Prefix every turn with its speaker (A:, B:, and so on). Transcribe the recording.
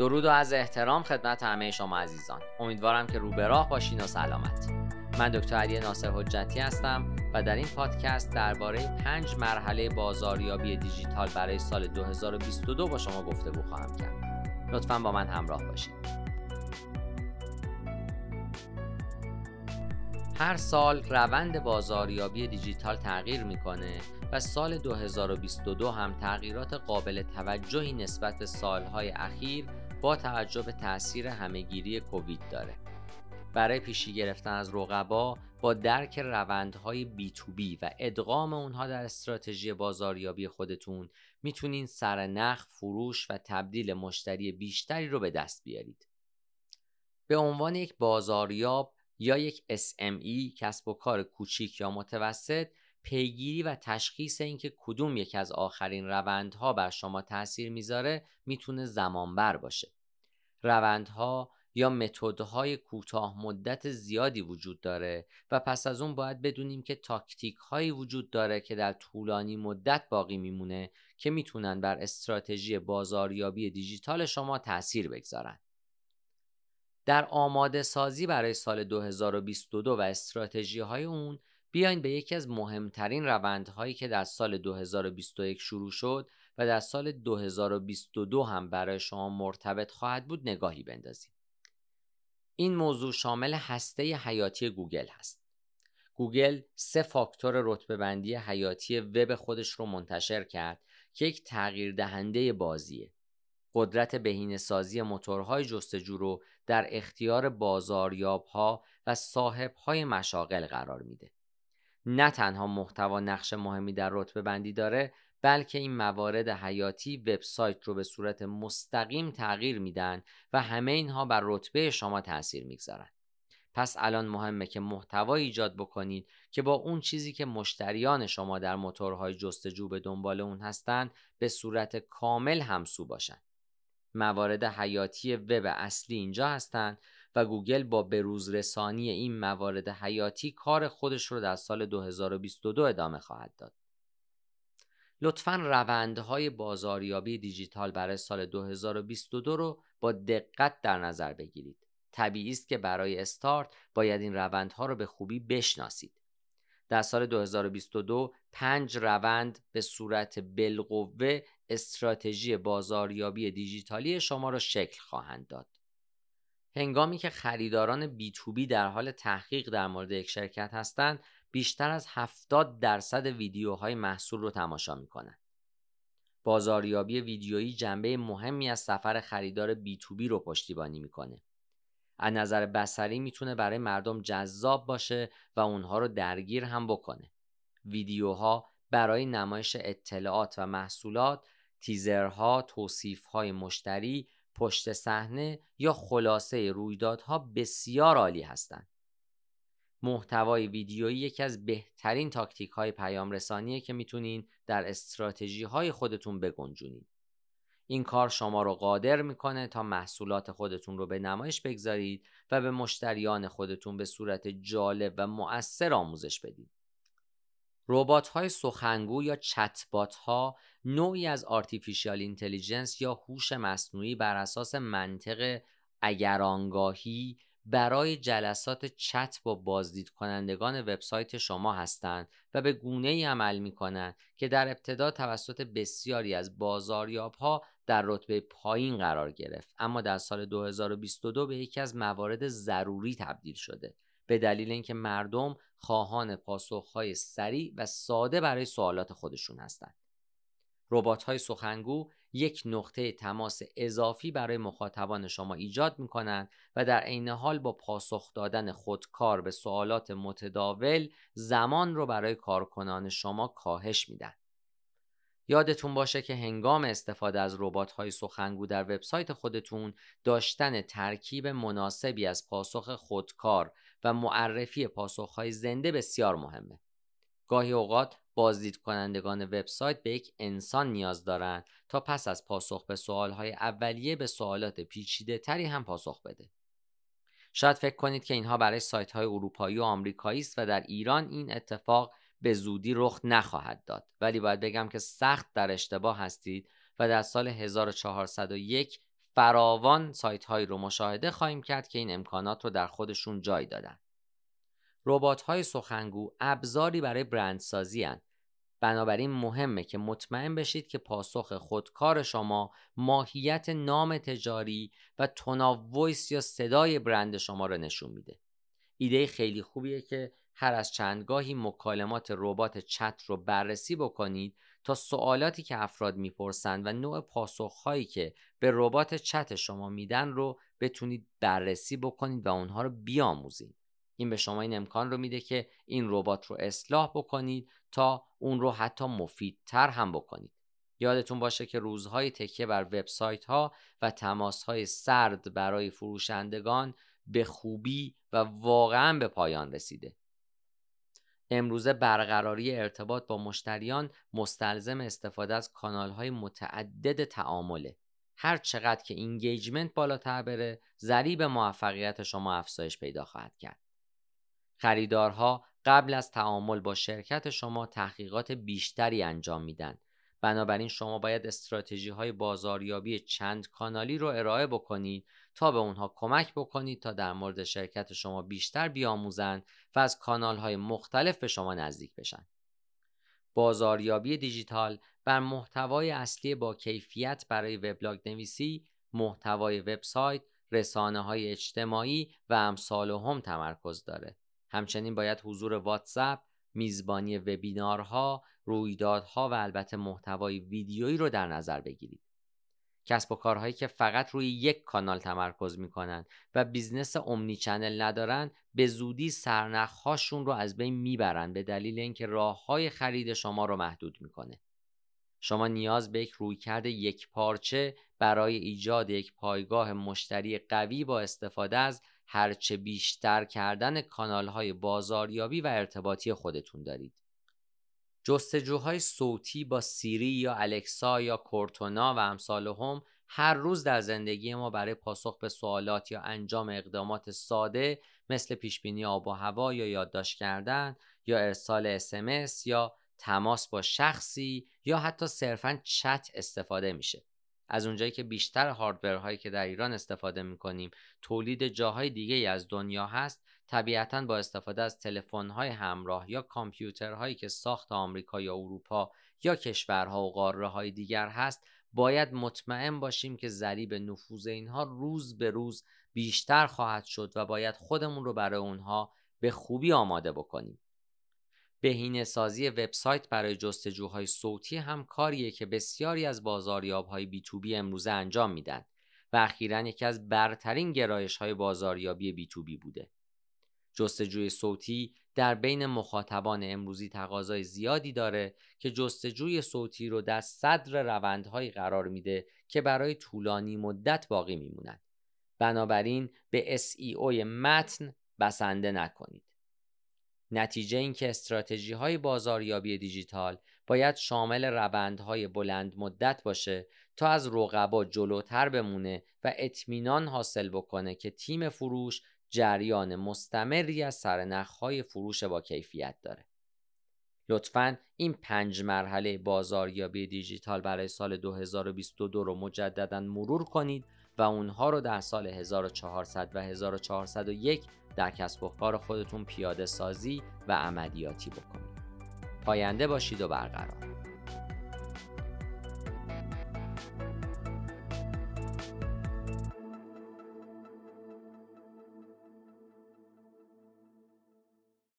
A: درود و از احترام خدمت همه شما عزیزان. امیدوارم که رو به راه باشین و سلامت. من دکتر علی ناصر حجتی هستم و در این پادکست درباره پنج مرحله بازاریابی دیجیتال برای سال 2022 با شما گفتگو خواهم کرد. لطفا با من همراه باشید هر سال روند بازاریابی دیجیتال تغییر می‌کنه و سال 2022 هم تغییرات قابل توجهی نسبت به سالهای اخیر با توجه به تاثیر همهگیری کووید داره. برای پیشی گرفتن از رقبا با درک روندهای بی تو بی و ادغام اونها در استراتژی بازاریابی خودتون می‌تونین سرنخ فروش و تبدیل مشتری بیشتری رو به دست بیارید. به عنوان یک بازاریاب یا یک SME کسب و کار کوچیک یا متوسط پیگیری و تشخیص اینکه کدوم یک از آخرین روندها بر شما تاثیر می‌ذاره می‌تونه زمانبر باشه روندها یا متدهای کوتاه مدت زیادی وجود داره و پس از اون باید بدونیم که تاکتیک هایی وجود داره که در طولانی مدت باقی میمونه که می‌تونن بر استراتژی بازاریابی دیجیتال شما تاثیر بگذارن. در آماده سازی برای سال 2022 و استراتژی های اون بیاین به یکی از مهمترین روندهایی که در سال 2021 شروع شد و در سال 2022 هم برای شما مرتبط خواهد بود نگاهی بندازیم. این موضوع شامل هسته حیاتی گوگل هست. گوگل سه فاکتور رتبه بندی حیاتی وب خودش رو منتشر کرد که یک تغییر دهنده بازیه. قدرت بهینه سازی موتورهای جستجو رو در اختیار بازاریاب ها و صاحب های مشاغل قرار میده. نه تنها محتوا نقش مهمی در رتبه بندی داره بلکه این موارد حیاتی وبسایت رو به صورت مستقیم تغییر میدن و همه اینها بر رتبه شما تاثیر می‌گذارن. پس الان مهمه که محتوا ایجاد بکنید که با اون چیزی که مشتریان شما در موتورهای جستجو به دنبال اون هستند به صورت کامل همسو باشن. موارد حیاتی وب اصلی اینجا هستند و گوگل با بروز رسانی این موارد حیاتی کار خودش رو در سال 2022 ادامه خواهد داد. لطفا روندهای بازاریابی دیجیتال برای سال 2022 رو با دقت در نظر بگیرید. طبیعی است که برای استارت باید این روندها رو به خوبی بشناسید. در سال 2022 پنج روند به صورت بالقوه استراتژی بازاریابی دیجیتالی شما را شکل خواهند داد. هنگامی که خریداران بی تو بی در حال تحقیق در مورد یک شرکت هستند بیشتر از 70 درصد ویدیوهای محصول رو تماشا می‌کنن. بازاریابی ویدیویی جنبه مهمی از سفر خریدار بی تو بی رو پشتیبانی می‌کنه. از نظر بسری می‌تونه برای مردم جذاب باشه و اونها رو درگیر هم بکنه. ویدیوها برای نمایش اطلاعات و محصولات، تیزرها، توصیفهای مشتری، پشت صحنه یا خلاصه رویدادها بسیار عالی هستند. محتوای ویدیویی یکی از بهترین تاکتیک های پیام رسانیه که می‌تونین در استراتژی های خودتون بگنجونید. این کار شما رو قادر می‌کنه تا محصولات خودتون رو به نمایش بگذارید و به مشتریان خودتون به صورت جالب و مؤثر آموزش بدید. ربات های سخنگو یا چتبات ها نوعی از artificial intelligence یا هوش مصنوعی بر اساس منطق اگر آنگاهی برای جلسات چت با بازدید کنندگان وبسایت شما هستند و به گونه ای عمل می کنند که در ابتدا توسط بسیاری از بازاریاب ها در رتبه پایین قرار گرفت اما در سال 2022 به یکی از موارد ضروری تبدیل شده. به دلیل اینکه مردم خواهان پاسخهای سریع و ساده برای سوالات خودشون هستند. ربات های سخنگو یک نقطه تماس اضافی برای مخاطبان شما ایجاد می کنند و در عین حال با پاسخ دادن خودکار به سوالات متداول زمان رو برای کارکنان شما کاهش میدن. یادتون باشه که هنگام استفاده از ربات های سخنگو در وبسایت خودتون داشتن ترکیب مناسبی از پاسخ خودکار و معرفی پاسخ های زنده بسیار مهمه. گاهی اوقات بازدید کنندگان وبسایت به یک انسان نیاز دارند تا پس از پاسخ به های اولیه به سوالات پیچیده تری هم پاسخ بده. شاید فکر کنید که اینها برای سایت های اروپایی و آمریکایی است و در ایران این اتفاق به زودی رخ نخواهد داد ولی باید بگم که سخت در اشتباه هستید و در سال 1401 فراوان سایت هایی رو مشاهده خواهیم کرد که این امکانات رو در خودشون جای دادن. ربات های سخنگو ابزاری برای برندسازی هن. بنابراین مهمه که مطمئن بشید که پاسخ خودکار شما ماهیت نام تجاری و ویس یا صدای برند شما را نشون میده. ایده خیلی خوبیه که هر از چندگاهی مکالمات ربات چت رو بررسی بکنید تا سوالاتی که افراد می‌پرسند و نوع پاسخهایی که به ربات چت شما میدن رو بتونید بررسی بکنید و اونها رو بیاموزید. این به شما این امکان رو میده که این ربات رو اصلاح بکنید تا اون رو حتی مفیدتر هم بکنید. یادتون باشه که روزهای تکیه بر وبسایت ها و تماس های سرد برای فروشندگان به خوبی و واقعا به پایان رسیده. امروزه برقراری ارتباط با مشتریان مستلزم استفاده از کانال های متعدد تعامله. هر چقدر که اینگیجمنت بالاتر بره، ضریب موفقیت شما افزایش پیدا خواهد کرد. خریدارها قبل از تعامل با شرکت شما تحقیقات بیشتری انجام میدن بنابراین شما باید استراتژی های بازاریابی چند کانالی رو ارائه بکنید تا به اونها کمک بکنید تا در مورد شرکت شما بیشتر بیاموزند و از کانال های مختلف به شما نزدیک بشن. بازاریابی دیجیتال بر محتوای اصلی با کیفیت برای وبلاگ نویسی، محتوای وبسایت، رسانه های اجتماعی و امثال هم تمرکز داره. همچنین باید حضور واتساپ، میزبانی وبینارها، رویدادها و البته محتوای ویدیویی رو در نظر بگیرید. کسب و کارهایی که فقط روی یک کانال تمرکز می‌کنن و business omni channel ندارن به زودی سرنخهاشون رو از بین می‌برن به دلیل اینکه راه های خرید شما رو محدود می‌کنه. شما نیاز به یک رویکرد یکپارچه برای ایجاد یک پایگاه مشتری قوی با استفاده از هرچه بیشتر کردن کانال های بازاریابی و ارتباطی خودتون دارید. جستجوهای صوتی با Siri یا Alexa یا Cortana و امثال هم هر روز در زندگی ما برای پاسخ به سوالات یا انجام اقدامات ساده مثل پیشبینی آب و هوا یا یادداشت کردن یا ارسال اسمس یا تماس با شخصی یا حتی صرفا چت استفاده میشه. از اونجایی که بیشتر هاردورهایی که در ایران استفاده می‌کنیم تولید جاهای دیگه از دنیا هست طبیعتا با استفاده از تلفن‌های همراه یا کامپیوترهایی که ساخت آمریکا یا اروپا یا کشورها و قاره های دیگر هست باید مطمئن باشیم که ضریب نفوذ اینها روز به روز بیشتر خواهد شد و باید خودمون رو برای اونها به خوبی آماده بکنیم. بهینه سازی وبسایت برای جستجوهای صوتی هم کاریه که بسیاری از بازاریابهای بی تو بی امروزه انجام میدن و اخیرا یکی از برترین گرایش های بازاریابی بی تو بی بوده. جستجوی صوتی در بین مخاطبان امروزی تقاضای زیادی داره که جستجوی صوتی رو در صدر روندهایی قرار میده که برای طولانی مدت باقی میمونند. بنابراین به SEO متن بسنده نکنید. نتیجه این که استراتژی های بازاریابی دیجیتال باید شامل روندهای بلند مدت باشه تا از رقبا جلوتر بمونه و اطمینان حاصل بکنه که تیم فروش جریان مستمری از سرنخهای فروش با کیفیت داره. لطفا این پنج مرحله بازاریابی دیجیتال برای سال 2022 رو مجددا مرور کنید و اونها رو در سال 1400 و 1401 در کسب و کار خودتون پیاده سازی و عملیاتی بکنید. پاینده باشید و برقرار